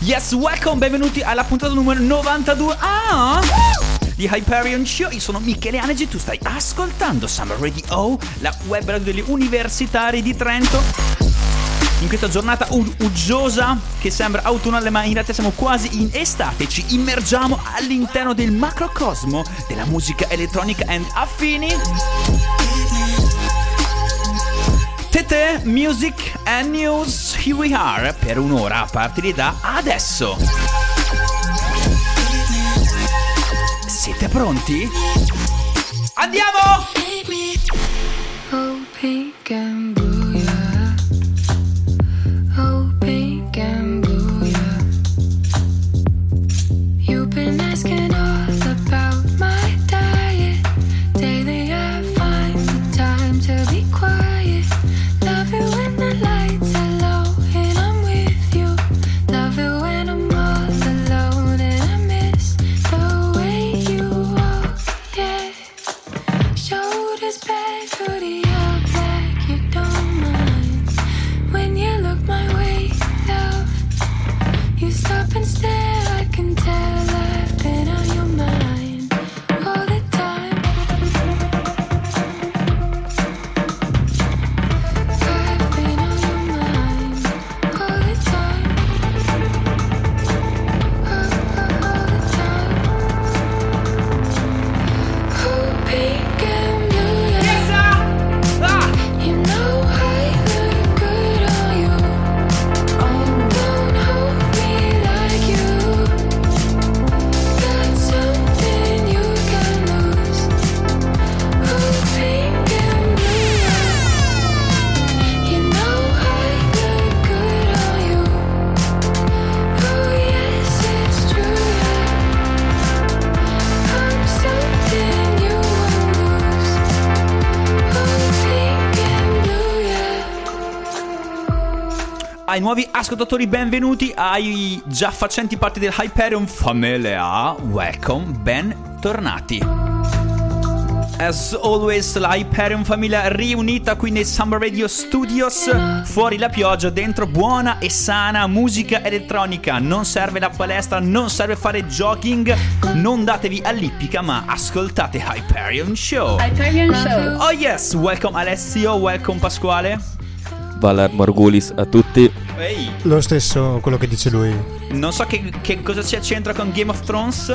Yes, welcome, benvenuti alla puntata numero 92 ah, di Hyperion Show. Io sono Michele Anegi, tu stai ascoltando Summer Radio, la web radio degli universitari di Trento. In questa giornata u- uggiosa che sembra autunnale, ma in realtà siamo quasi in estate, ci immergiamo all'interno del macrocosmo della musica elettronica and affini. Tete, Music and News, here we are per un'ora a partire da adesso. Pronti? Andiamo! Ai nuovi ascoltatori benvenuti, ai già facenti parte del Hyperion Famiglia, welcome, bentornati. As always, la Hyperion Famiglia riunita qui nei Summer Radio Studios. Fuori la pioggia, dentro buona e sana musica elettronica. Non serve la palestra, non serve fare jogging. Non datevi all'ippica, ma ascoltate Hyperion Show. Hyperion Show. Oh yes, welcome Alessio, welcome Pasquale. Valar Morgulis a tutti. Ehi, Lo stesso quello che dice lui. non so che, che cosa si c'entra con Game of Thrones.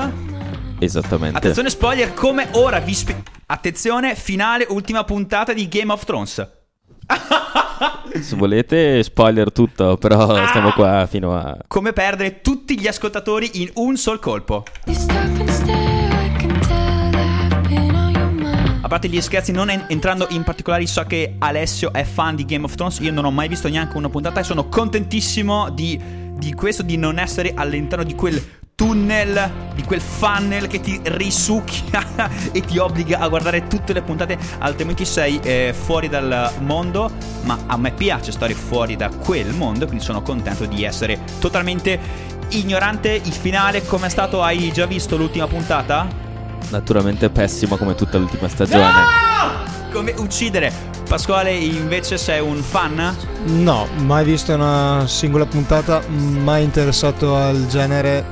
Esattamente. Attenzione spoiler, come ora vi spie- Attenzione, finale, ultima puntata di Game of Thrones. Se volete, spoiler tutto, però Ah! stiamo qua fino a. Come perdere tutti gli ascoltatori in un sol colpo. A parte gli scherzi, non en- entrando in particolari, so che Alessio è fan di Game of Thrones. Io non ho mai visto neanche una puntata e sono contentissimo di, di questo, di non essere all'interno di quel tunnel, di quel funnel che ti risucchia e ti obbliga a guardare tutte le puntate, altrimenti sei eh, fuori dal mondo. Ma a me piace stare fuori da quel mondo, quindi sono contento di essere totalmente ignorante. Il finale, come è stato? Hai già visto l'ultima puntata? Naturalmente pessimo come tutta l'ultima stagione. Come uccidere. Pasquale, invece, sei un fan? No, mai visto una singola puntata, mai interessato al genere.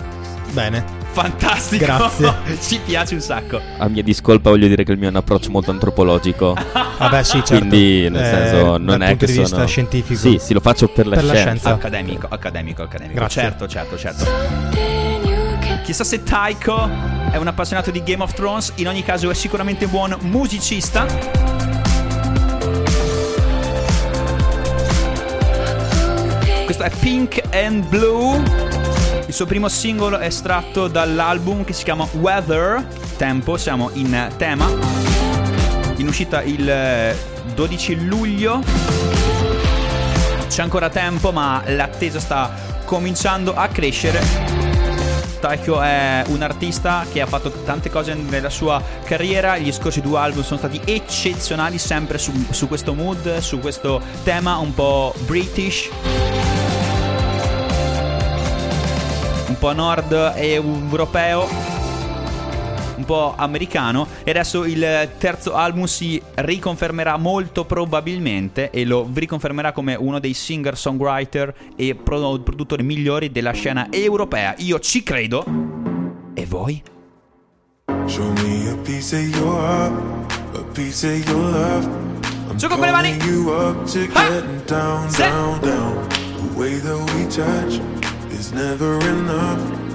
Bene. Fantastico. Grazie. Ci piace un sacco. A mia discolpa voglio dire che il mio è un approccio molto antropologico. Vabbè, sì, certo. Quindi, nel Eh, senso, non dal è punto che di vista sono... scientifico. Sì, sì, lo faccio per la Per la scienza. scienza. Accademico, accademico, accademico. Grazie. Certo, certo, certo. Chissà se Taiko è un appassionato di Game of Thrones. In ogni caso, è sicuramente buon musicista. Questo è Pink and Blue. Il suo primo singolo è estratto dall'album che si chiama Weather. Tempo, siamo in tema. In uscita il eh, 12 luglio. C'è ancora tempo, ma l'attesa sta cominciando a crescere. Taiko è un artista che ha fatto tante cose nella sua carriera. Gli scorsi due album sono stati eccezionali, sempre su, su questo mood, su questo tema un po' british. Un po' nord europeo un po' americano e adesso il terzo album si riconfermerà molto probabilmente e lo riconfermerà come uno dei singer songwriter e pro- produttori migliori della scena europea. Io ci credo. E voi? Show me a piece of your heart, a piece of your love. I'm Su con mani. you up to Ha. getting down, down, down. The way that we touch is never enough.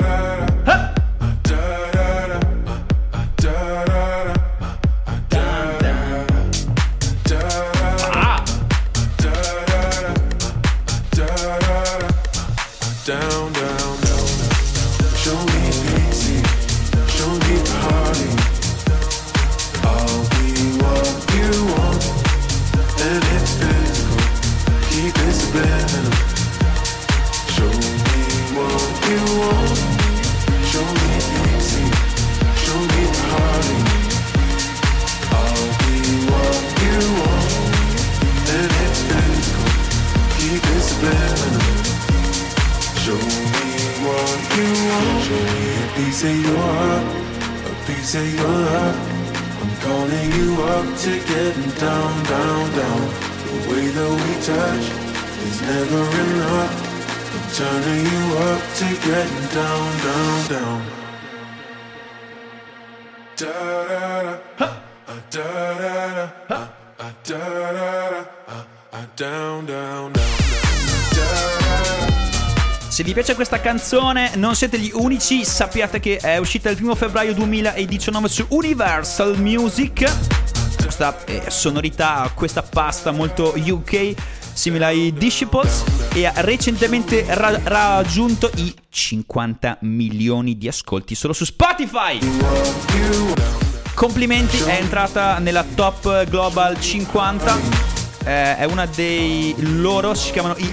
piece of your heart, a piece of your love. I'm calling you up to getting down, down, down. The way that we touch is never enough. I'm turning you up to getting down, down, down. Da da da, uh, da da da, uh, uh, da da da, uh, uh, down, down, down, down. Da. Se vi piace questa canzone, non siete gli unici, sappiate che è uscita il primo febbraio 2019 su Universal Music. Questa sonorità, questa pasta molto UK, simile ai Disciples, e ha recentemente ra- raggiunto i 50 milioni di ascolti solo su Spotify. Complimenti, è entrata nella top global 50. Eh, è una dei loro, si chiamano i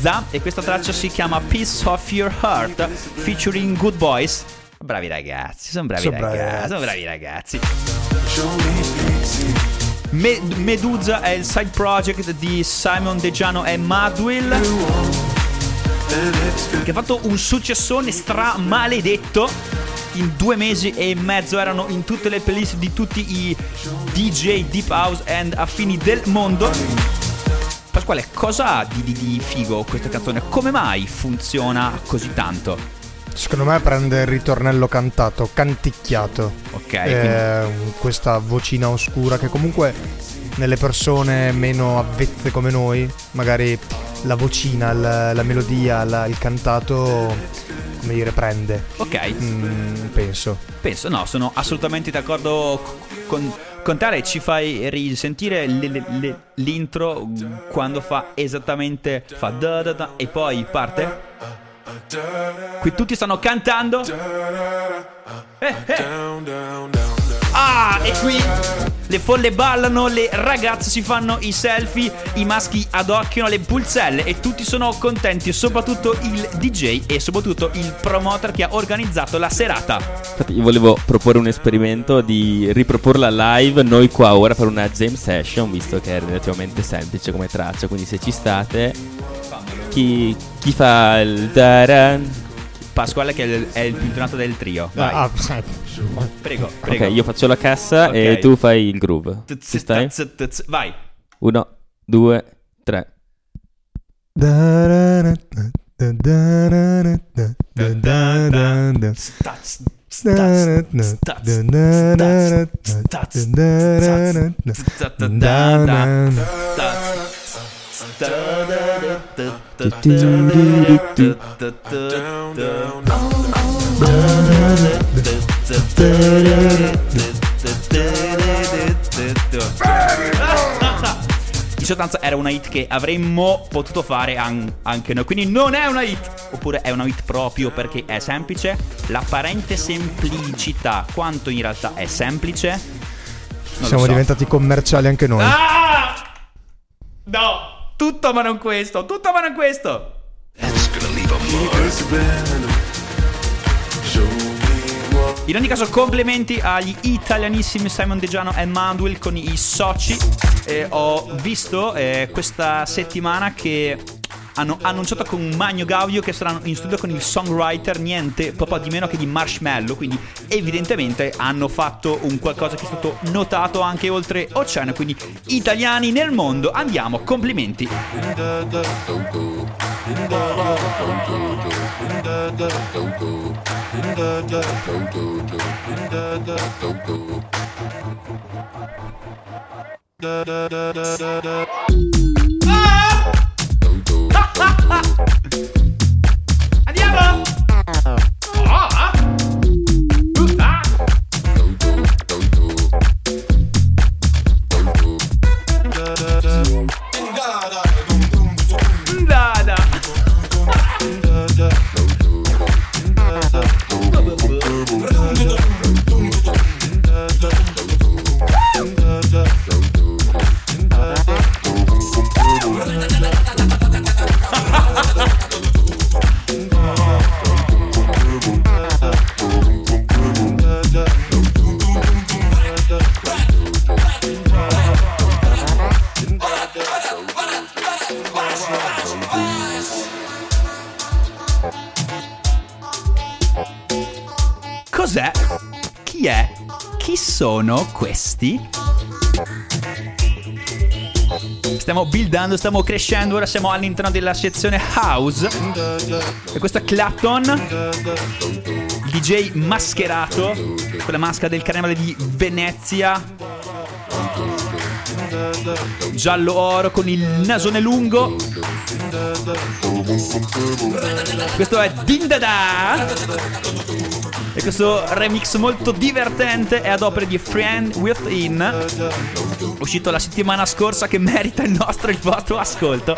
Medusa. E questa traccia si chiama Piece of Your Heart, featuring Good Boys. Bravi ragazzi, sono bravi Sono ragazzi, ragazzi. sono bravi ragazzi. Me- Medusa è il side project di Simon Dejano e Madwill. Che ha fatto un successone stramaledetto. In due mesi e mezzo erano in tutte le playlist di tutti i DJ Deep House and affini del mondo. Pasquale, cosa ha di, di- di figo questa canzone? Come mai funziona così tanto? Secondo me prende il ritornello cantato, canticchiato. Ok, Eh, questa vocina oscura che comunque nelle persone meno avvezze come noi, magari la vocina, la, la melodia, la- il cantato, come dire, prende. ok. Mm, penso. Penso, no, sono assolutamente d'accordo con, con te e ci fai risentire le- le- le- l'intro quando fa esattamente, fa da da da e poi parte. Qui tutti stanno cantando. Eh, eh. E qui le folle ballano, le ragazze si fanno i selfie, i maschi adocchiano le pulzelle e tutti sono contenti, soprattutto il DJ e soprattutto il promoter che ha organizzato la serata. Infatti io volevo proporre un esperimento di riproporla live noi qua ora per una jam session, visto che è relativamente semplice come traccia, quindi se ci state chi, chi fa il daran? Pasquale che è il, è il più intonato del trio. Vai. Ah. Prego, prego. Ok, io faccio la cassa Ok. e tu fai il groove. Ci stai? Vai. Uno, due, tre. Sostanza era una hit che avremmo potuto fare an- anche noi. Quindi non è una hit. Oppure è una hit proprio perché è semplice. L'apparente semplicità, quanto in realtà è semplice. Non Siamo so. diventati commerciali anche noi. Ah! No! Tutto ma non questo! Tutto ma non questo! In ogni caso, complimenti agli italianissimi Simon Degiano e Mandwill con i soci. Eh, ho visto eh, questa settimana che hanno annunciato con Magno Gaudio che saranno in studio con il songwriter niente po' di meno che di Marshmallow. Quindi, evidentemente, hanno fatto un qualcosa che è stato notato anche oltre oceano. Quindi, italiani nel mondo, andiamo, complimenti. Andiamo! Questi? Stiamo buildando, stiamo crescendo, ora siamo all'interno della sezione house. E questo è Clapton, il DJ mascherato, con la maschera del carnevale di Venezia. Giallo oro con il nasone lungo. Questo è Dindada. E questo remix molto divertente è ad opera di Friend Within, uscito la settimana scorsa che merita il nostro e il vostro ascolto.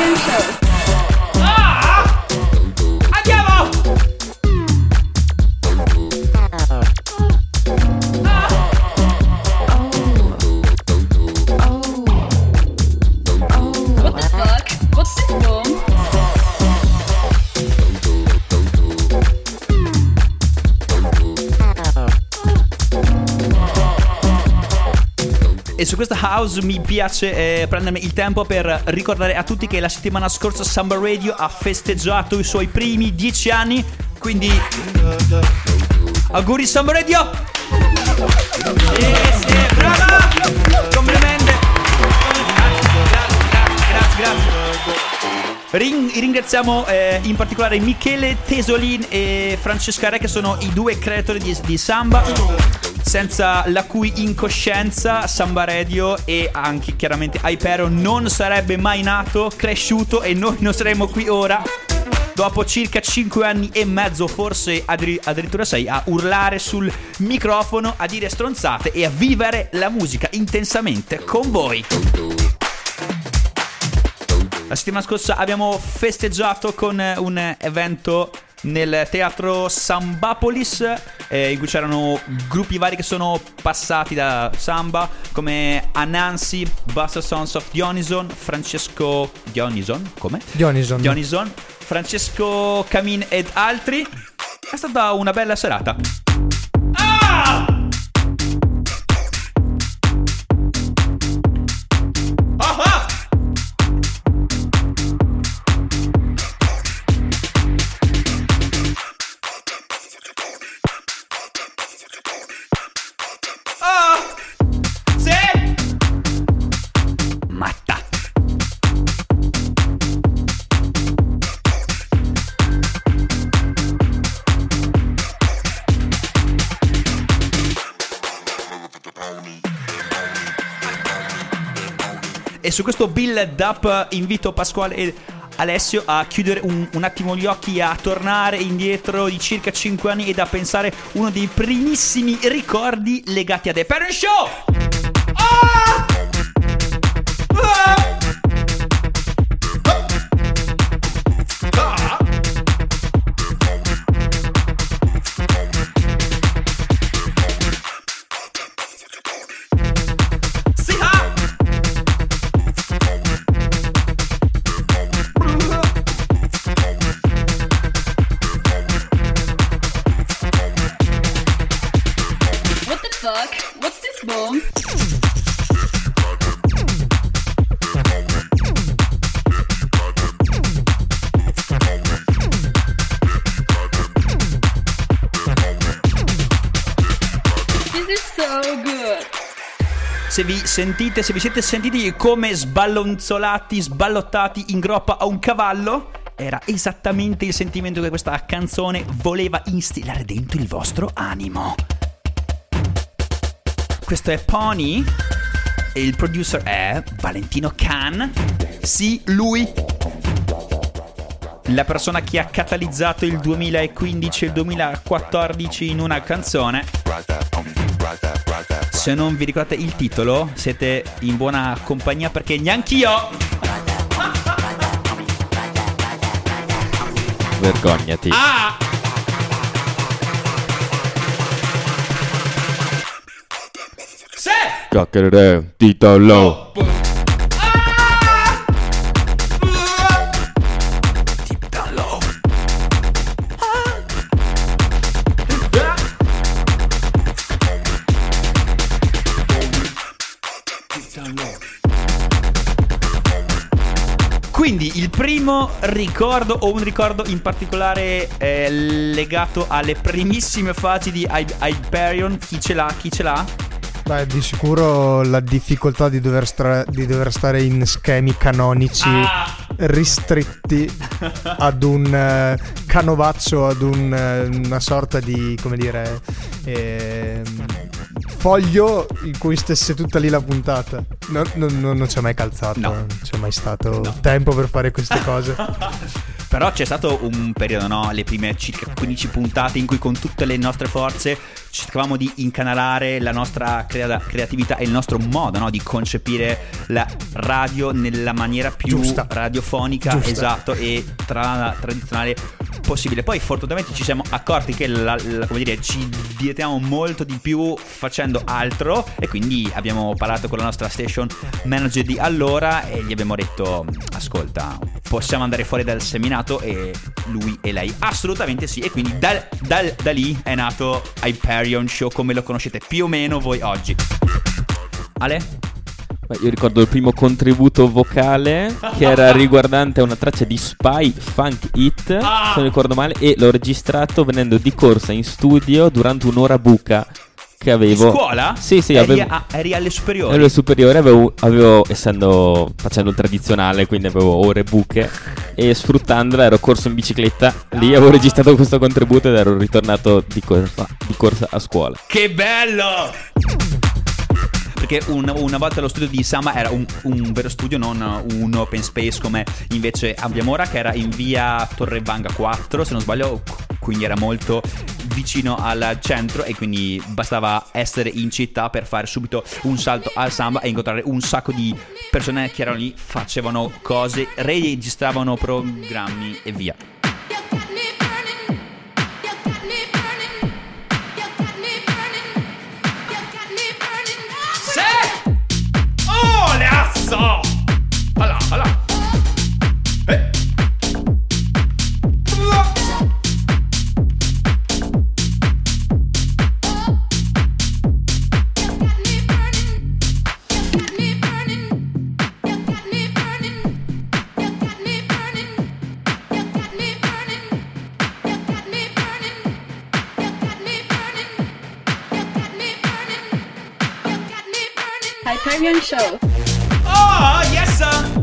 Andiamo! E su questa house mi piace eh, prendermi il tempo per ricordare a tutti che la settimana scorsa Samba Radio ha festeggiato i suoi primi dieci anni. Quindi auguri Samba Radio! Sì, brava! Ring- ringraziamo eh, in particolare Michele Tesolin e Francesca Re che sono i due creatori di, di Samba senza la cui incoscienza Samba Radio e anche chiaramente Hypero non sarebbe mai nato, cresciuto e noi non saremmo qui ora dopo circa 5 anni e mezzo, forse addri- addirittura 6, a urlare sul microfono, a dire stronzate e a vivere la musica intensamente con voi. La settimana scorsa abbiamo festeggiato con un evento nel teatro Sambapolis eh, in cui c'erano gruppi vari che sono passati da Samba come Anansi, Buster Sons of Dionyson, Francesco Dionyson, come? Dionison. Dionyson, Francesco Camin ed altri. È stata una bella serata. Ah su questo build up invito Pasquale e Alessio a chiudere un, un attimo gli occhi, a tornare indietro di circa 5 anni ed a pensare uno dei primissimi ricordi legati a The Parent Show! Ah! Sentite, se vi siete sentiti come sballonzolati, sballottati in groppa a un cavallo, era esattamente il sentimento che questa canzone voleva instillare dentro il vostro animo. Questo è Pony e il producer è Valentino Khan. Sì, lui. La persona che ha catalizzato il 2015 e il 2014 in una canzone. Se non vi ricordate il titolo, siete in buona compagnia perché neanch'io. Vergognati. Ah! Se! Titolo. Quindi il primo ricordo o un ricordo in particolare eh, legato alle primissime fasi di Hy- Hyperion, chi ce l'ha? Chi ce l'ha? Beh, di sicuro la difficoltà di dover, stra- di dover stare in schemi canonici Ah! ristretti ad un eh, canovaccio, ad un, eh, una sorta di, come dire, ehm, foglio in cui stesse tutta lì la puntata. Non, non- non- non ci ho mai calzato, No. non c'è mai stato tempo per fare queste cose. Però c'è stato un periodo, no? Le prime circa 15 puntate in cui con tutte le nostre forze cercavamo di incanalare la nostra crea- creatività e il nostro modo, no? Di concepire la radio nella maniera più Giusta. radiofonica, Giusta. esatto, e tra- tradizionale possibile. Poi fortunatamente ci siamo accorti che la- la- come dire, ci dietiamo molto di più facendo altro e quindi abbiamo parlato con la nostra station manager di allora e gli abbiamo detto ascolta possiamo andare fuori dal seminato e lui e lei assolutamente sì e quindi dal- dal- da lì è nato Hyperion Show come lo conoscete più o meno voi oggi Ale? Beh, io ricordo il primo contributo vocale che era riguardante una traccia di Spy Funk It, Ah! se non ricordo male, e l'ho registrato venendo di corsa in studio durante un'ora buca che avevo. Scuola? Sì, sì, eri, avevo. a- eri alle superiori? Nelle superiori avevo, avevo, essendo facendo il tradizionale, quindi avevo ore buche e sfruttandola ero corso in bicicletta. Lì avevo registrato questo contributo ed ero ritornato di corsa, di corsa a scuola. Che bello! Perché un- una volta lo studio di Sama era un, un vero studio, non un open space come invece abbiamo ora, che era in via Torrevanga 4, se non sbaglio, quindi era molto vicino al centro e quindi bastava essere in città per fare subito un salto al samba e incontrare un sacco di persone che erano lì, facevano cose, registravano programmi e via. Show. Oh, yes, sir!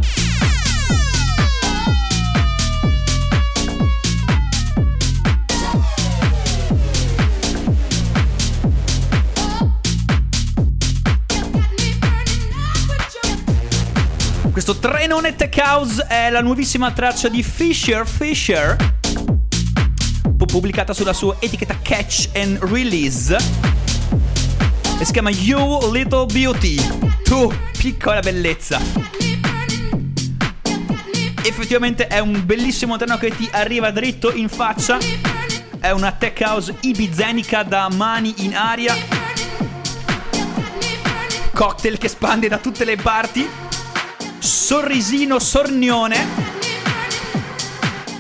Questo trenone Tech House è la nuovissima traccia di Fisher Fisher, pu- pubblicata sulla sua etichetta Catch and Release. E si chiama You Little Beauty. Tu, piccola bellezza. Effettivamente è un bellissimo treno che ti arriva dritto in faccia. È una tech house ibizenica da mani in aria. Cocktail che spande da tutte le parti. Sorrisino sornione.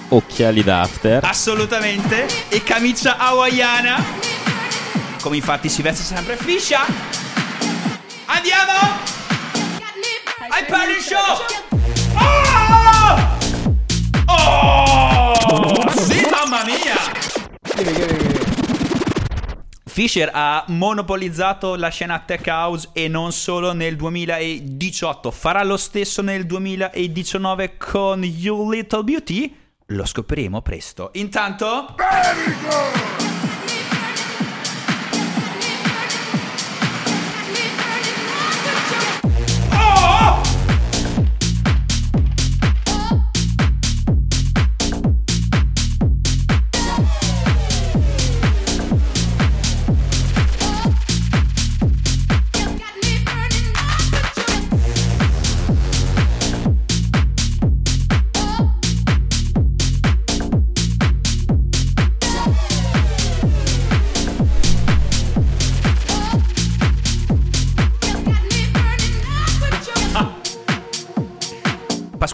Occhiali d'after. Assolutamente. E camicia hawaiana. Come infatti si veste sempre Fiscia. Andiamo! Al Party Show! Oh! Oh! Sì, mamma mia! Fisher ha monopolizzato la scena tech house e non solo nel 2018. Farà lo stesso nel 2019 con You Little Beauty? Lo scopriremo presto. Intanto... Oh!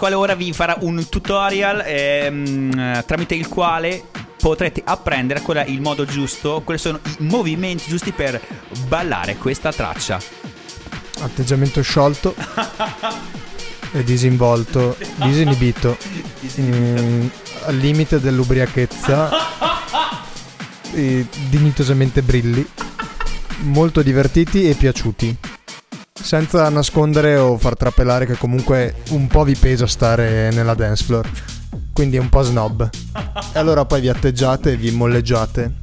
Pasquale ora vi farà un tutorial ehm, tramite il quale potrete apprendere qual è il modo giusto, quali sono i movimenti giusti per ballare questa traccia. Atteggiamento sciolto e disinvolto, disinibito, mm, al limite dell'ubriachezza, e dignitosamente brilli, molto divertiti e piaciuti. Senza nascondere o far trapelare che comunque un po' vi pesa stare nella dance floor. Quindi è un po' snob. E allora poi vi atteggiate e vi molleggiate.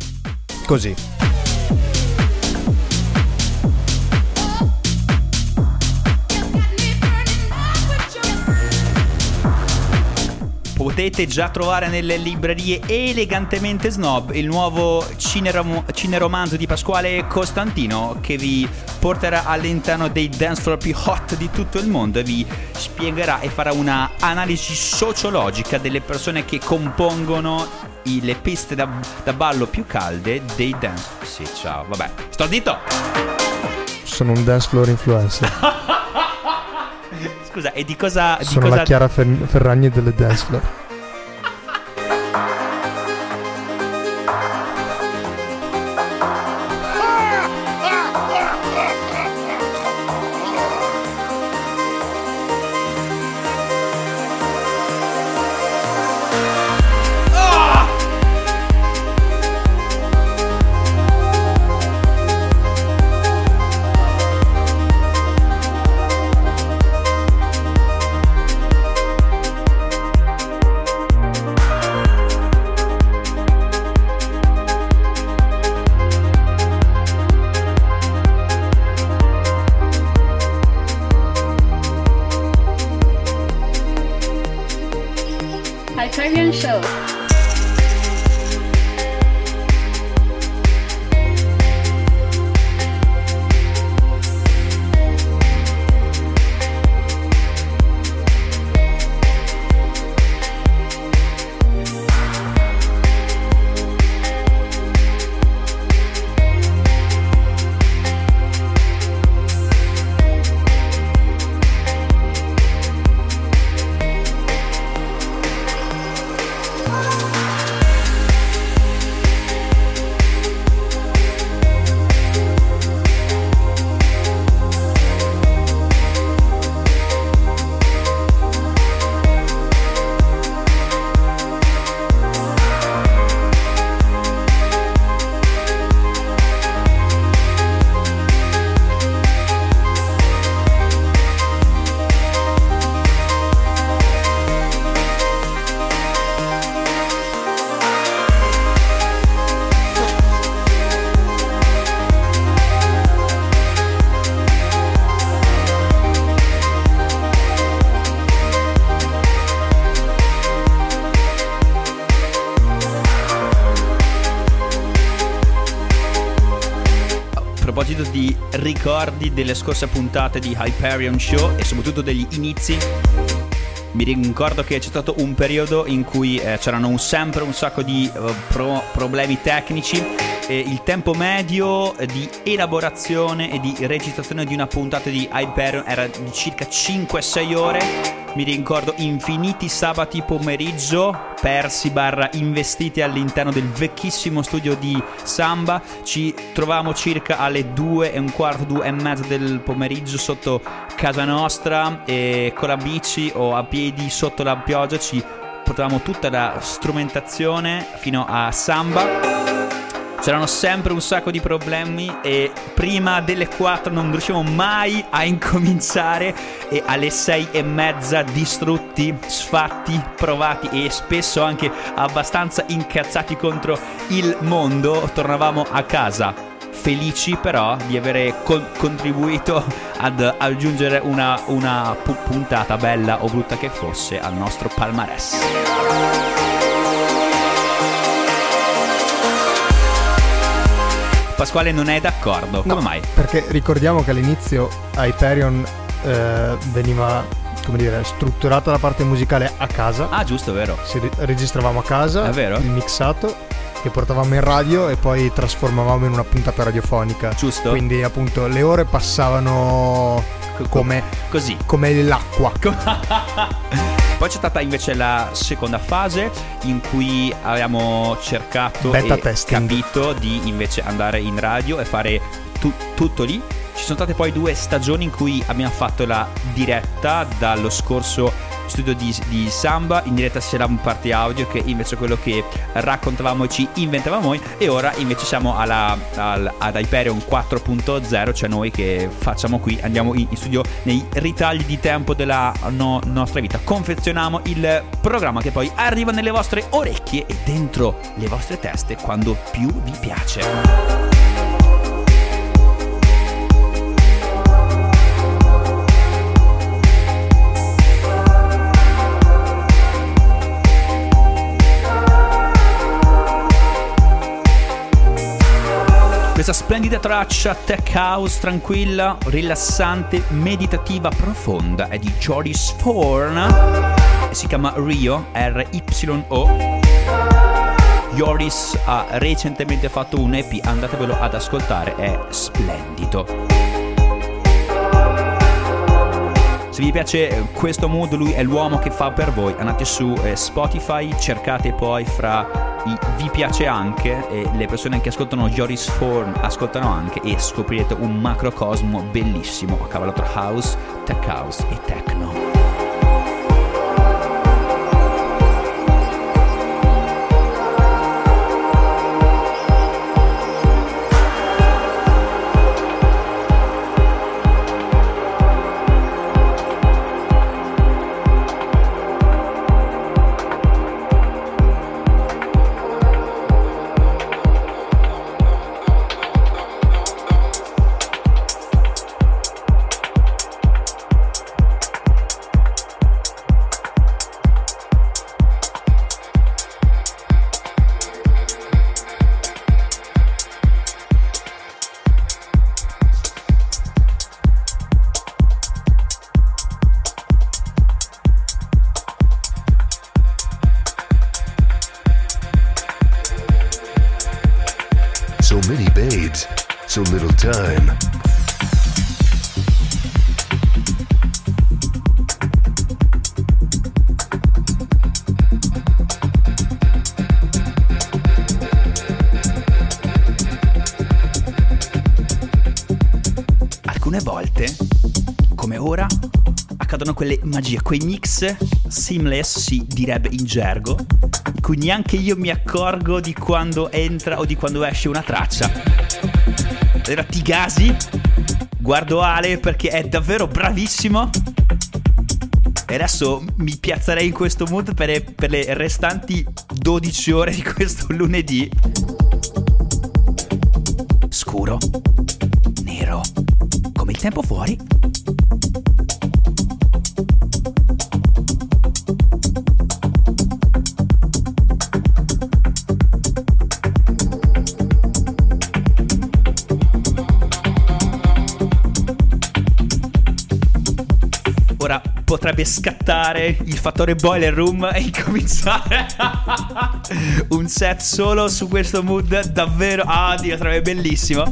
Così. Potete già trovare nelle librerie elegantemente snob il nuovo cinerom- cineromanzo di Pasquale Costantino che vi porterà all'interno dei dance floor più hot di tutto il mondo e vi spiegherà e farà una analisi sociologica delle persone che compongono i- le piste da, da ballo più calde dei dance. Sì, ciao, vabbè. Sto zitto! Sono un dance floor influencer. Scusa, e di cosa... di Sono cosa... la Chiara Fer- Ferragni delle dance ricordi delle scorse puntate di Hyperion Show e soprattutto degli inizi, mi ricordo che c'è stato un periodo in cui eh, c'erano un- sempre un sacco di eh, pro- problemi tecnici e il tempo medio di elaborazione e di registrazione di una puntata di Hyperion era di circa 5-6 ore. Mi ricordo infiniti sabati pomeriggio persi barra investiti all'interno del vecchissimo studio di Samba. Ci trovavamo circa alle 2 e un quarto, 2 e mezza del pomeriggio sotto casa nostra e con la bici o a piedi sotto la pioggia ci portavamo tutta la strumentazione fino a Samba. C'erano sempre un sacco di problemi e prima delle 4 non riusciamo mai a incominciare e alle 6 e mezza distrutti, sfatti, provati e spesso anche abbastanza incazzati contro il mondo tornavamo a casa. Felici però di avere con- contribuito ad aggiungere una, una pu- puntata bella o brutta che fosse al nostro palmarès. Pasquale non è d'accordo. Come No, mai? Perché ricordiamo che all'inizio Hyperion eh, veniva, come dire, strutturata la parte musicale a casa. Ah, giusto, vero. Si re- registravamo a casa È vero? il mixato che portavamo in radio e poi trasformavamo in una puntata radiofonica. Giusto. Quindi appunto le ore passavano Co- co- come, Così. come l'acqua. Poi c'è stata invece la seconda fase in cui abbiamo cercato Beta e testing. capito di invece andare in radio e fare tu- tutto lì. Ci sono state poi due stagioni in cui abbiamo fatto la diretta dallo scorso studio di, di Samba, in diretta sia la parte audio che invece quello che raccontavamo e ci inventavamo noi e ora invece siamo alla, al- ad Hyperion 4.0, cioè noi che facciamo qui, andiamo in, in studio nei ritagli di tempo della no- nostra vita, confezioniamo il programma che poi arriva nelle vostre orecchie e dentro le vostre teste quando più vi piace. Questa splendida traccia tech house tranquilla, rilassante, meditativa, profonda è di Joris Forn e si chiama Rio, R-Y-O. Joris ha recentemente fatto un EP, andatevelo ad ascoltare, è splendido. Se vi piace eh, questo mood, lui è l'uomo che fa per voi. Andate su eh, Spotify, cercate poi fra i vi piace anche e le persone che ascoltano Joris Forn ascoltano anche e scoprirete un macrocosmo bellissimo a cavallo tra house, tech house e techno. Magie, quei mix seamless, si direbbe in gergo, in cui neanche io mi accorgo di quando entra o di quando esce una traccia. Allora ti gasi, guardo Ale perché è davvero bravissimo. E adesso mi piazzerei in questo mood per, per le restanti 12 ore di questo lunedì. Scuro, nero, come il tempo fuori. Potrebbe scattare il fattore boiler room e incominciare un set solo su questo mood davvero ah dio sarebbe bellissimo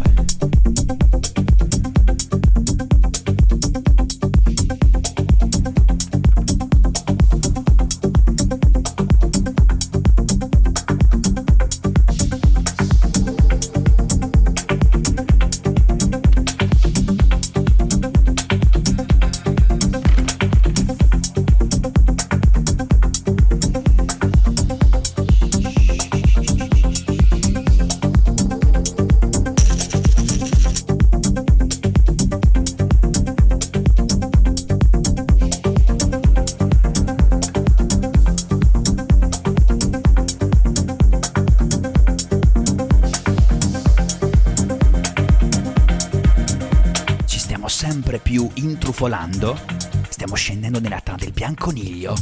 scendendo nella trama del bianconiglio.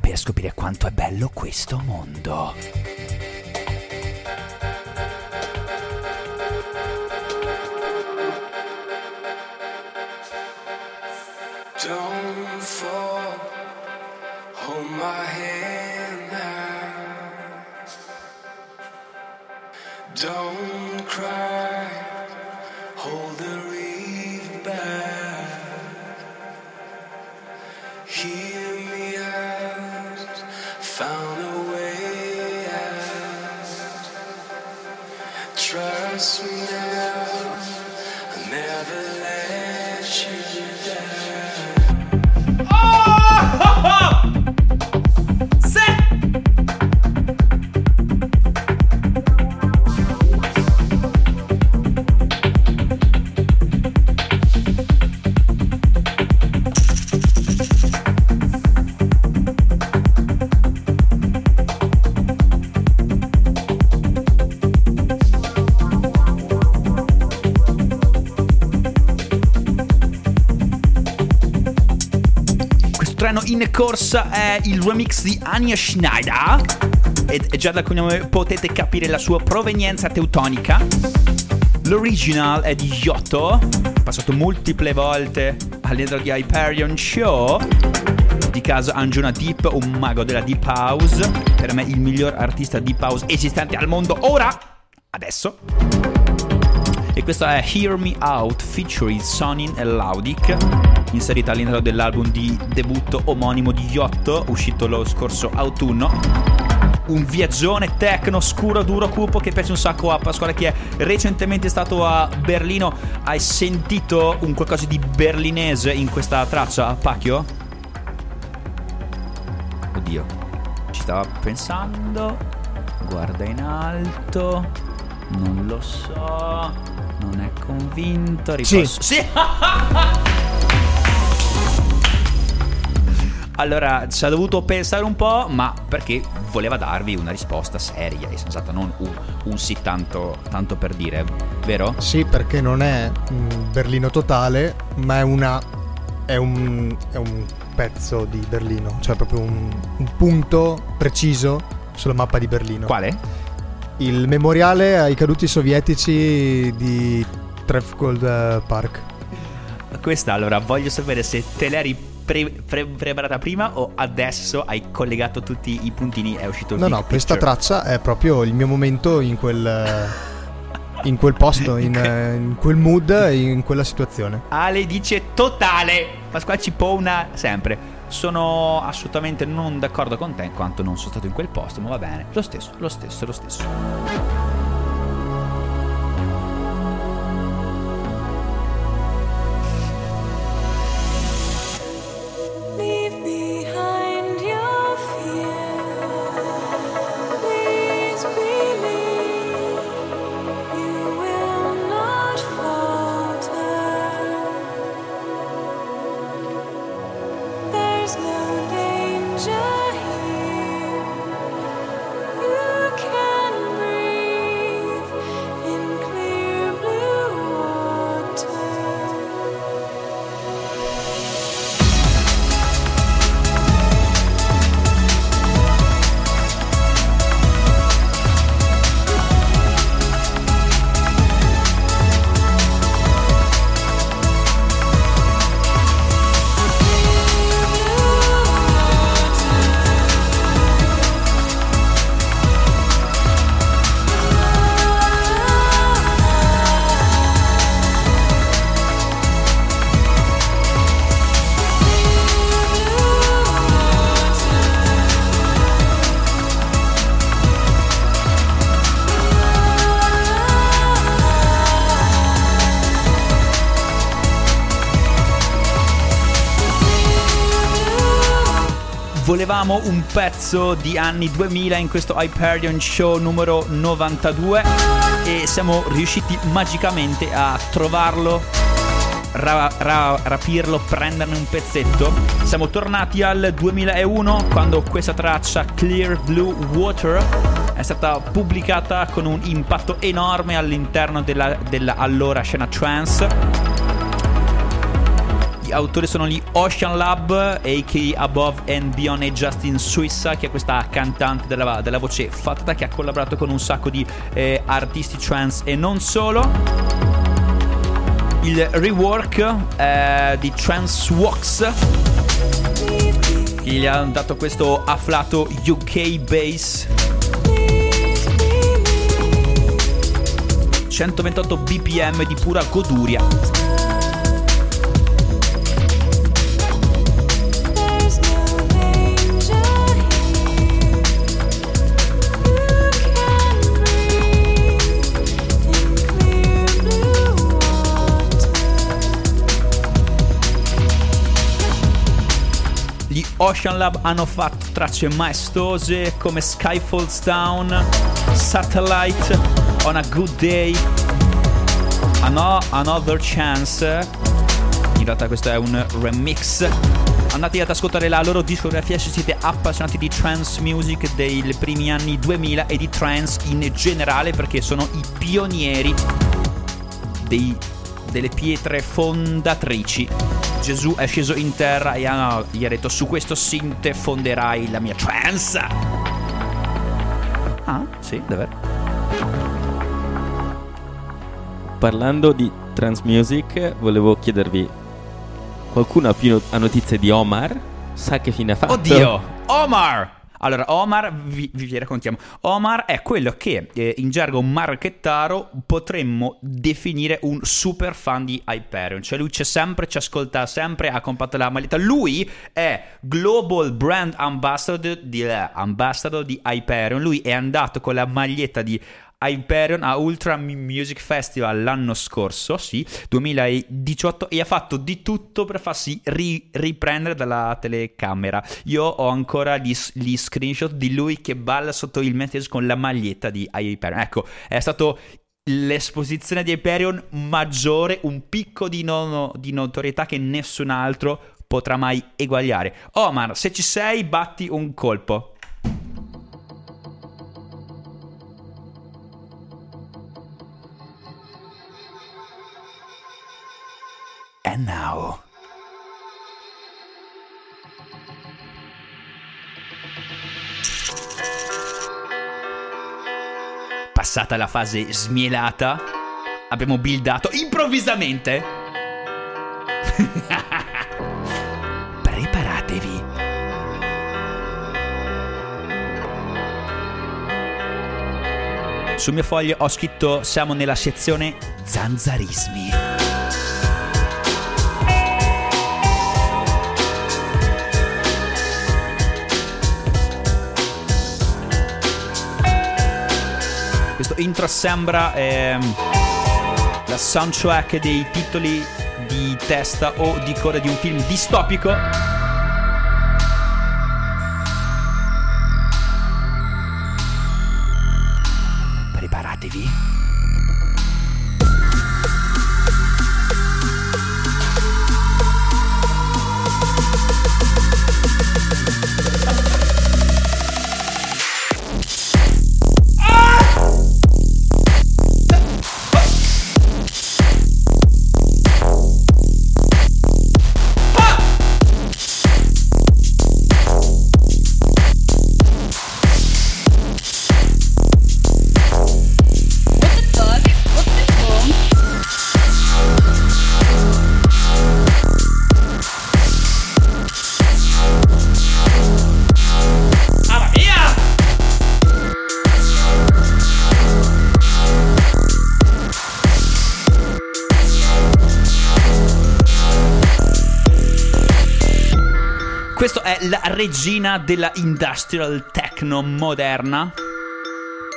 Per scoprire quanto è bello questo mondo corsa è il remix di Anya Schneider e già da cognome potete capire la sua provenienza teutonica. L'original è di Giotto, passato multiple volte all'intro di Hyperion Show. Di caso Anjuna Deep, un mago della Deep House, per me il miglior artista Deep House esistente al mondo ora, adesso. E questo è Hear Me Out featuring Sonin e Laudic, inserita all'interno dell'album di debutto omonimo di Yacht, uscito lo scorso autunno. Un viaggione techno scuro, duro, cupo che piace un sacco a Pasquale che è recentemente stato a Berlino. Hai sentito un qualcosa di berlinese in questa traccia, Pacchio? Oddio, ci stava pensando. Guarda in alto. Non lo so. Non è convinto. Sì. Riposo- sì. Allora, ci ha dovuto pensare un po', ma perché voleva darvi una risposta seria e sensata, non un, un sì tanto, tanto per dire, vero? Sì, perché non è un Berlino totale, ma è una. è un. è un pezzo di Berlino. Cioè proprio un, un punto preciso sulla mappa di Berlino. Quale? Il memoriale ai caduti sovietici di Trefgold eh, Park. Questa allora voglio sapere se te l'eri pre- pre- preparata prima o adesso hai collegato tutti i puntini e è uscito il No, no, questa picture. traccia è proprio il mio momento in quel. in quel posto, in, in quel mood, in quella situazione. Ale dice totale. Pasquale ci pona sempre. Sono assolutamente non d'accordo con te in quanto non sono stato in quel posto, ma va bene. Lo stesso, lo stesso, lo stesso. Volevamo un pezzo di anni 2000 in questo Hyperion Show numero 92 e siamo riusciti magicamente a trovarlo, ra- ra- rapirlo, prenderne un pezzetto. Siamo tornati al 2001 quando questa traccia Clear Blue Water è stata pubblicata con un impatto enorme all'interno della, della allora scena trance. Gli autori sono gli Ocean Lab, a.k.a. Above and Beyond e Justin Suissa, che è questa cantante della, della voce fatta che ha collaborato con un sacco di eh, artisti trance e non solo. Il rework eh, di Trance Walks gli hanno dato questo afflato UK bass 128 bpm di pura goduria Ocean Lab hanno fatto tracce maestose come Sky Falls Down, Satellite, On a Good Day, Ano- Another Chance. In realtà questo è un remix. Andate ad ascoltare la loro discografia se siete appassionati di trance music dei primi anni 2000 e di trance in generale perché sono i pionieri dei- delle pietre fondatrici. Gesù è sceso in terra e ha- gli ha detto su questo sinte fonderai la mia trance. Ah, sì, davvero. Parlando di trance music, volevo chiedervi: qualcuno ha più no- ha notizie di Omar? Sa che fine ha fatto? Oddio, Omar! Allora, Omar, vi, vi raccontiamo. Omar è quello che eh, in gergo marchettaro potremmo definire un super fan di Hyperion. Cioè lui c'è sempre, ci ascolta sempre, ha comprato la maglietta. Lui è Global Brand Ambassador di, eh, ambassador di Hyperion. Lui è andato con la maglietta di Hyperion a Ultra Music Festival l'anno scorso, sì, 2018, e ha fatto di tutto per farsi ri- riprendere dalla telecamera. Io ho ancora gli, gli screenshot di lui che balla sotto il message con la maglietta di Hyperion. Ecco, è stato l'esposizione di Hyperion maggiore, un picco di, no- di notorietà che nessun altro potrà mai eguagliare. Omar, se ci sei, batti un colpo. And now. Passata la fase smielata, abbiamo buildato improvvisamente. Preparatevi. Sul mio foglio ho scritto siamo nella sezione zanzarismi. Questo intro sembra ehm, la soundtrack dei titoli di testa o di coda di un film distopico. Regina della industrial techno moderna.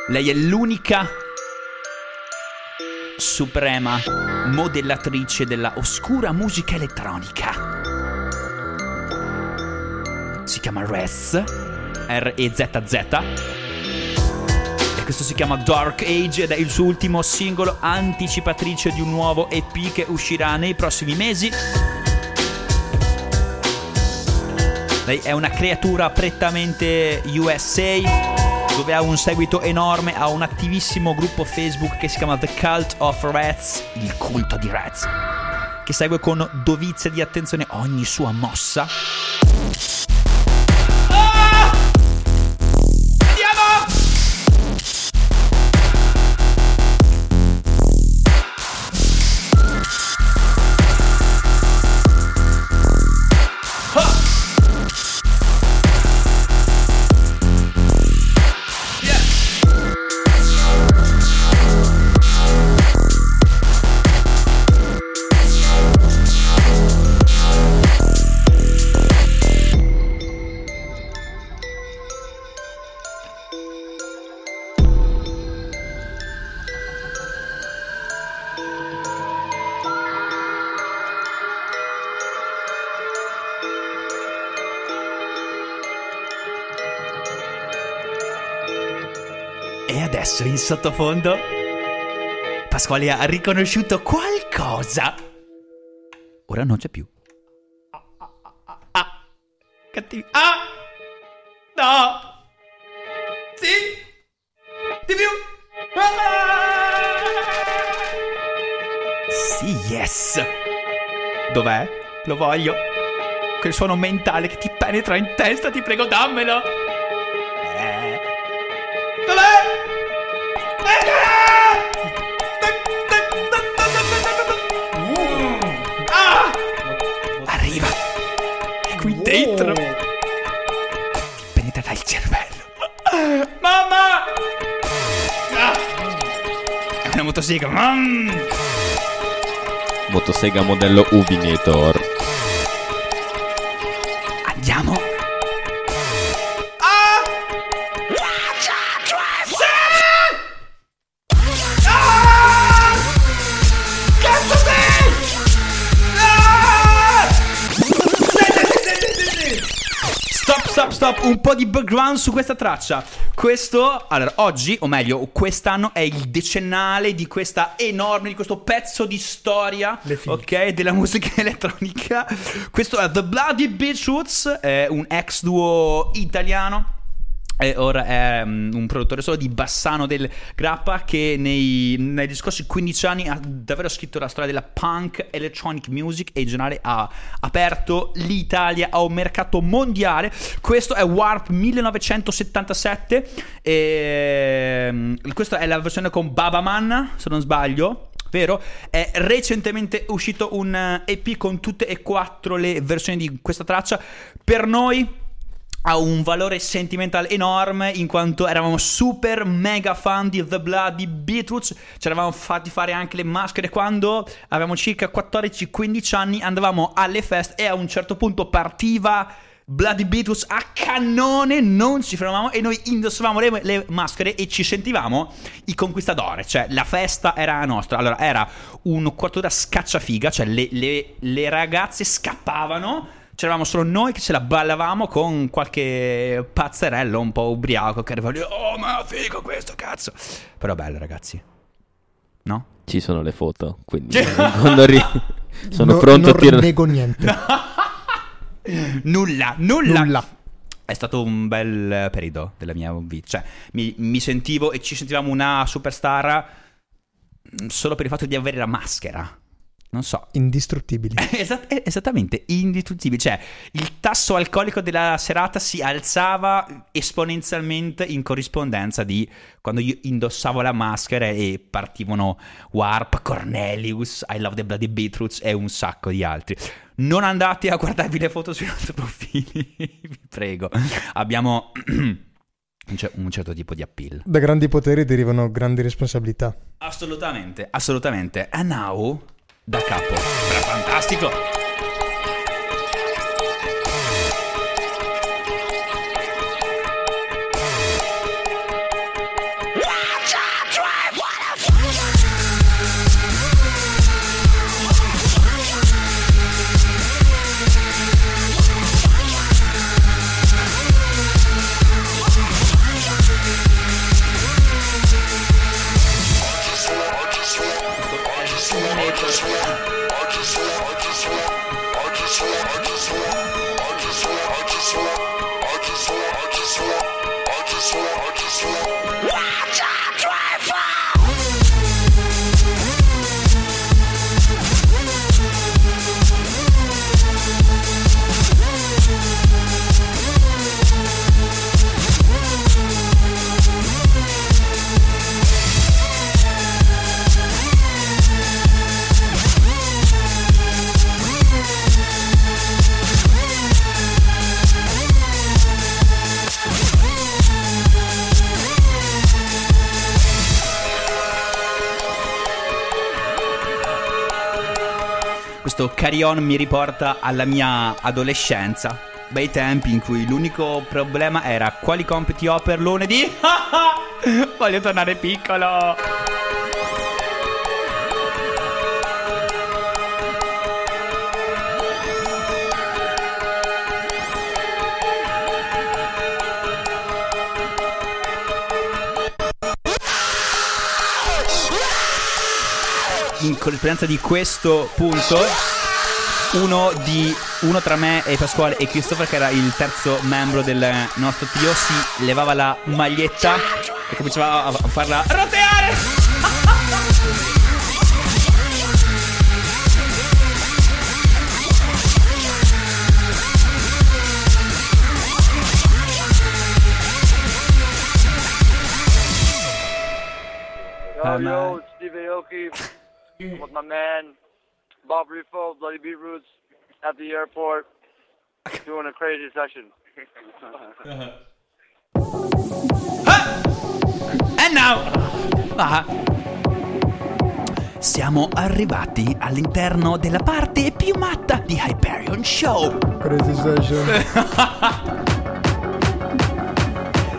Lei è l'unica suprema modellatrice della oscura musica elettronica. si chiama Rez, R-E-Z-Z. E questo si chiama Dark Age ed è il suo ultimo singolo anticipatrice di un nuovo EP che uscirà nei prossimi mesi. Lei è una creatura prettamente USA dove ha un seguito enorme, ha un attivissimo gruppo Facebook che si chiama The Cult of Rats, il culto di Rats, che segue con dovizia di attenzione ogni sua mossa. Adesso in sottofondo Pasquale ha riconosciuto qualcosa. Ora non c'è più. Ah, ah, ah, ah. Cattivi. Ah! No! Sì! Di più! Ah! Sì, yes! Dov'è? Lo voglio. Quel suono mentale che ti penetra in testa, ti prego, dammelo! Dentro! Ti penetrerà il cervello! Mamma! Ah! È una motosega! Mm! Motosega modello Ubinator. Un po' di background su questa traccia. Questo, allora, oggi, o meglio, quest'anno è il decennale di questa enorme, di questo pezzo di storia, ok, della musica elettronica. Questo è The Bloody Beatroots, è un ex duo italiano. E ora è mm, un produttore solo di Bassano del Grappa che nei, negli scorsi 15 anni ha davvero scritto la storia della punk electronic music e in generale ha aperto l'Italia a un mercato mondiale. Questo è Warp 1977 e mm, questa è la versione con Baba Man, se non sbaglio. Vero? È recentemente uscito un eh, EP con tutte e quattro le versioni di questa traccia. Per noi ha un valore sentimentale enorme in quanto eravamo super mega fan di The Bloody Beatroots. Ci eravamo fatti fare anche le maschere quando avevamo circa 14-15 anni. Andavamo alle feste e a un certo punto partiva. Bloody Beatroots a cannone, non ci fermavamo e noi indossavamo le, le maschere e ci sentivamo i conquistadores, cioè la festa era nostra. Allora era un quarto d'ora scacciafiga, cioè le, le- le ragazze scappavano, c'eravamo solo noi che ce la ballavamo con qualche pazzerello un po' ubriaco che arrivava lì, oh ma figo questo cazzo. Però bello ragazzi, no? Ci sono le foto, quindi quando ri- sono No- pronto a non tirare... nego niente. Nulla, nulla. Nulla. È stato un bel periodo della mia vita. Cioè, mi, mi sentivo e ci sentivamo una superstar mm, solo per il fatto di avere la maschera. Non so. Indistruttibili. Esat- eh, esattamente, indistruttibile. Cioè, il tasso alcolico della serata si alzava esponenzialmente in corrispondenza di quando io indossavo la maschera e partivano Warp, Cornelius, I Love the Bloody Beetroots e un sacco di altri. Non andate a guardarvi le foto sui nostri profili, vi prego. Abbiamo un certo tipo di appeal. Da grandi poteri derivano grandi responsabilità. Assolutamente, assolutamente. And now, da capo. Era fantastico. Questo carry-on mi riporta alla mia adolescenza. Bei tempi in cui l'unico problema era quali compiti ho per lunedì. Voglio tornare piccolo. In corrispondenza di questo punto, uno, di, uno tra me e Pasquale e Christopher, che era il terzo membro del nostro trio, si levava la maglietta e cominciava a farla roteare. Yo, yo, it's Steve Aoki with my man Bob Rifo, Bloody Beetroots, at the airport, doing a crazy session. And now! Ah. Siamo arrivati all'interno della parte più matta di Hyperion Show. Crazy session.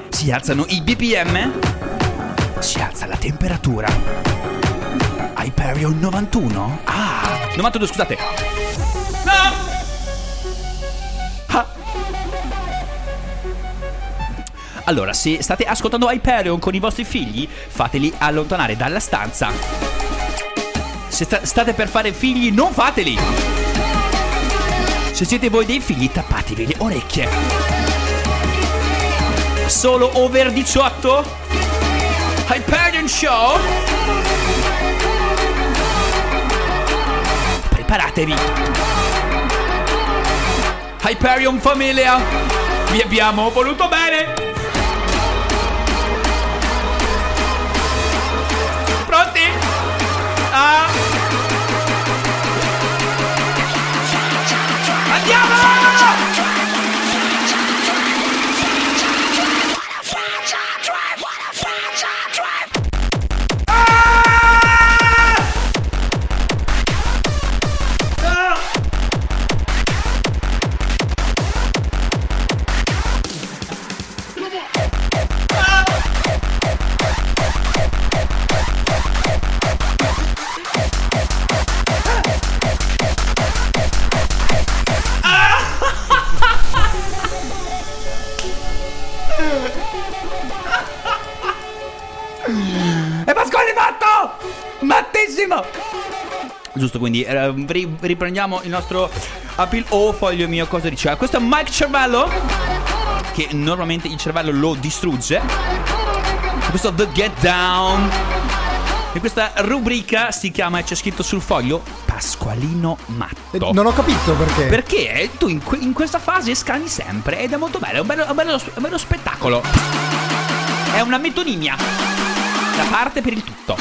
Si alzano i BPM, si alza la temperatura. Hyperion 91? Ah, 92 scusate. Ah. Allora, se state ascoltando Hyperion con i vostri figli, fateli allontanare dalla stanza. Se sta- state per fare figli, non fateli. Se siete voi dei figli, tappatevi le orecchie. Solo over 18? Hyperion Show? Preparatevi. Hyperion Familia, vi abbiamo voluto bene. Pronti? Ah. Andiamo! Ri- riprendiamo il nostro appeal. Oh, foglio mio, cosa diceva? Questo è Mike Cervello, che normalmente il cervello lo distrugge. Questo The Get Down. E questa rubrica si chiama, e c'è scritto sul foglio, Pasqualino Matto. Eh, Non ho capito perché. Perché tu in, que- in questa fase scani sempre ed è molto bello, è un bello, un bello, un bello spettacolo. È una metonimia. Da parte per il tutto.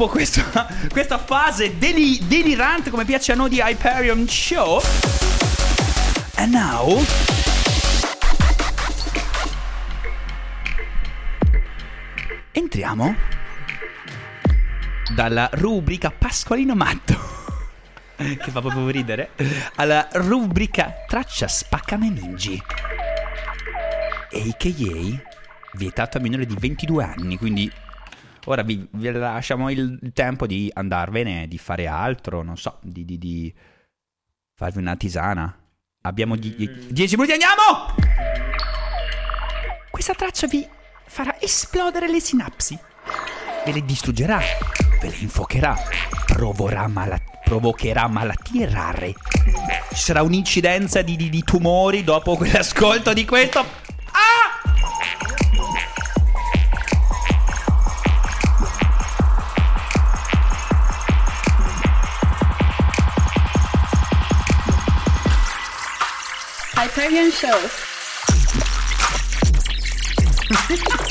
Dopo questa, questa fase deli- delirante come piace a noi di Hyperion Show. And now. Entriamo dalla rubrica Pasqualino Matto. che fa proprio ridere. Alla rubrica Traccia Spaccameningi. A.k.a. vietato a minore di 22 anni, quindi ora vi, vi lasciamo il tempo di andarvene, di fare altro, non so, di, di- di farvi una tisana. Abbiamo 10 minuti, andiamo! Questa traccia vi farà esplodere le sinapsi, ve le distruggerà, ve le infuocherà, provorà mala- provocherà malattie rare. Ci sarà un'incidenza di, di- di tumori dopo quell'ascolto di questo. Hyperion Show.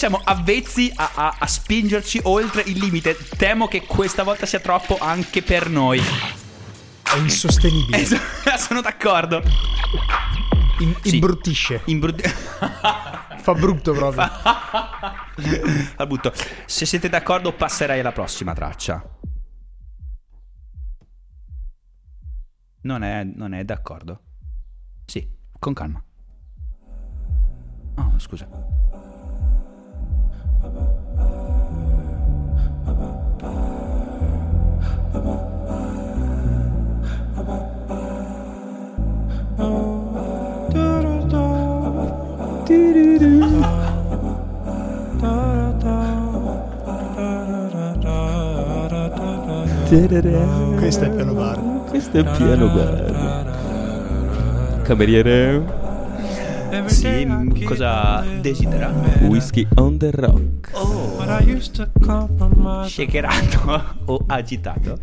siamo avvezzi a, a- a spingerci oltre il limite. Temo che questa volta sia troppo anche per noi. È insostenibile. So- sono d'accordo. In- Sì. Imbruttisce. Imbru- Fa brutto proprio. Al butto. Se siete d'accordo, passerei alla prossima traccia. Non è, non è d'accordo? Sì, con calma. Oh, scusa. Questo è piano bar. Questo è piano bar. Cameriere, Sì, mm, cosa desidera? whisky on the rock. Shakerato o agitato?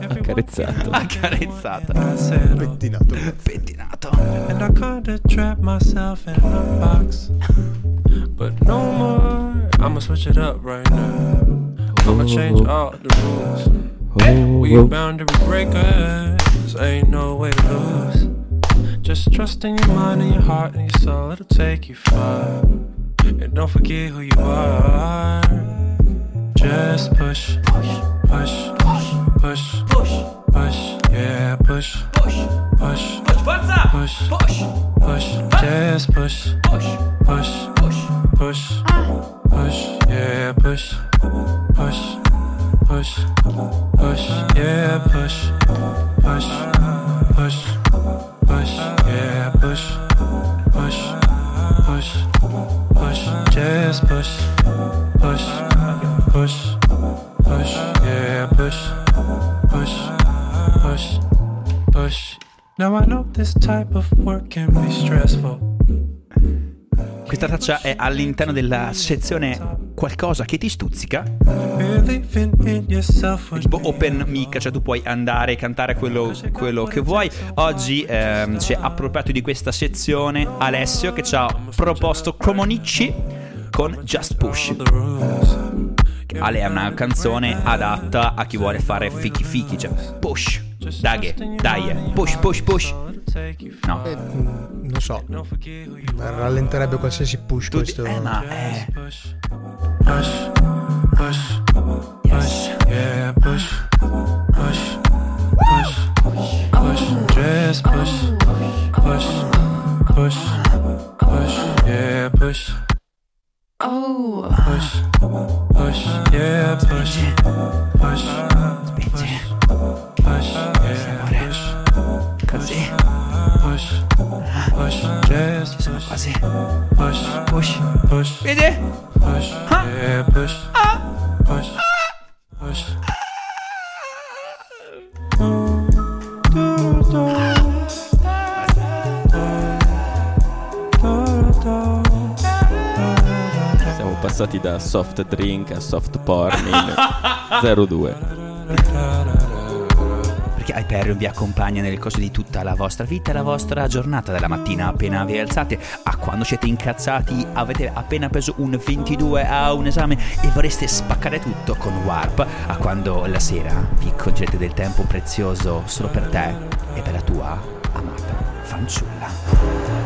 Accarezzato. Accarezzato. Pettinato. Pettinato. And I kinda trapped myself in a box. But no more. I'ma switch it up right now. I'ma change all the rules. We Oh, boundary breakers. Ain't no way to lose. Just trust in your mind and your heart and your soul. It'll take you far. And don't forget who you are. Just push, push, push, push, push, yeah, push, push, push, Forza! push, Push! push, just push, Push! push, push, push, push, yeah, push, push, push, push, push yeah, push, push, traccia è all'interno della sezione qualcosa che ti stuzzica. Tipo open mic, cioè tu puoi andare e cantare quello, quello che vuoi. Oggi ehm, si è appropriato di questa sezione Alessio che ci ha proposto Cromonicci con Just Push. Ale è una canzone adatta a chi vuole fare fichi fichi, cioè push, daghe, dai, push, push, push. No, Eh, non so. Rallenterebbe qualsiasi push tu di- questo. eh, ma eh, push, push, push, push, yeah, push, push, push, push, just push, push, push, push, yeah, push, Oh, push, push, yeah, push, push, push, push, push, push, just sono quasi push, push, push, vedi? Push, ah. yeah, push, ah. push, ah. push. Siamo passati da soft drink a soft porn in 02. Perché Hyperion vi accompagna nel corso di tutta la vostra vita e la vostra giornata, dalla mattina appena vi alzate a quando siete incazzati, avete appena preso un 22 a un esame e vorreste spaccare tutto con Warp, a quando la sera vi concedete del tempo prezioso solo per te e per la tua amata fanciulla.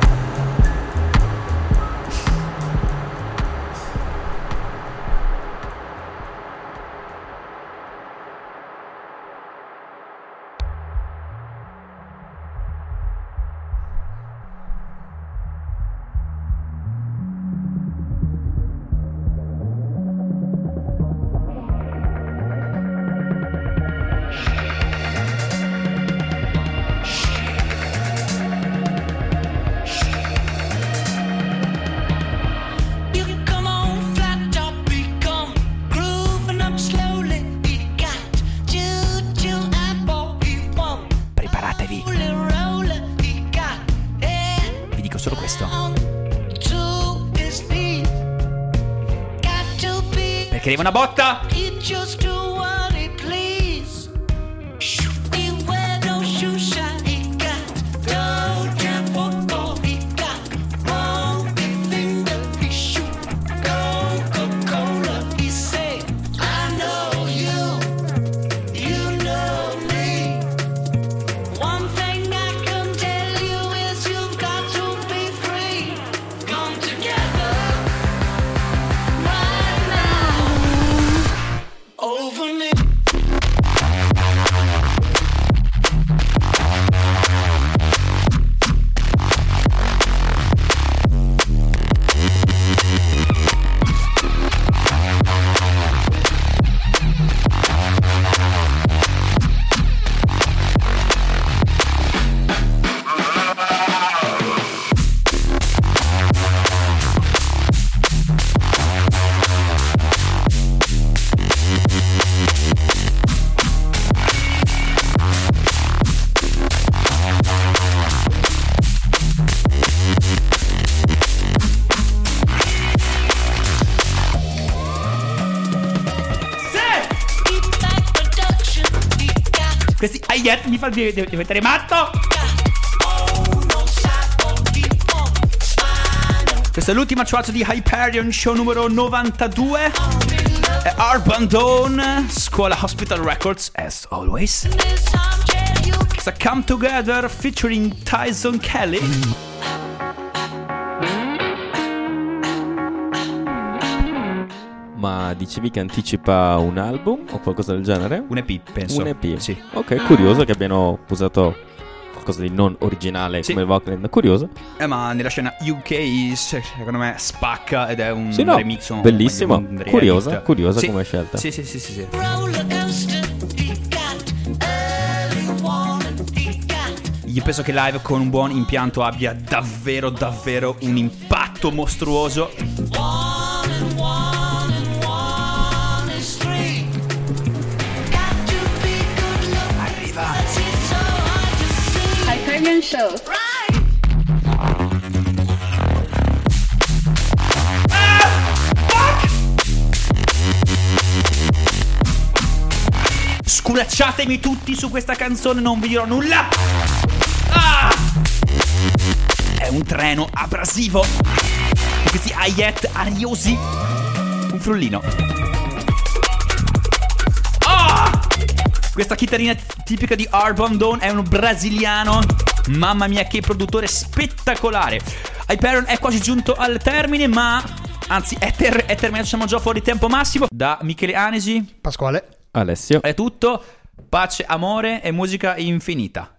Una botta! Mi fa di- di- diventare matto! Questa è l'ultima traccia di Hyperion Show numero 92. È Urban Dawn, Scuola Hospital Records, as always. You Questa Come Together featuring Tyson Kelly. Ma dicevi che anticipa un album o qualcosa del genere? Un EP, penso. Un EP. Sì. Ok, curioso che abbiano usato qualcosa di non originale Sì. come il Vocland. Curioso. Eh, ma nella scena UK, se- secondo me, spacca ed è un Sì, no, remix. bellissimo. un. Curiosa, curiosa Sì. come scelta. Sì, sì, sì, sì, sì. Io penso che live con un buon impianto abbia davvero, davvero un impatto mostruoso. Show. Sculacciatemi tutti su questa canzone, non vi dirò nulla. Ah! È un treno abrasivo. Questi ayet ariosi. Un frullino. Questa chitarrina tipica di Arbon Dawn è un brasiliano. Mamma mia, che produttore spettacolare. Hyperion è quasi giunto al termine, ma. Anzi, è, ter- è terminato, siamo già fuori tempo massimo. Da Michele Anesi Pasquale. Alessio. è tutto. Pace, amore e musica infinita.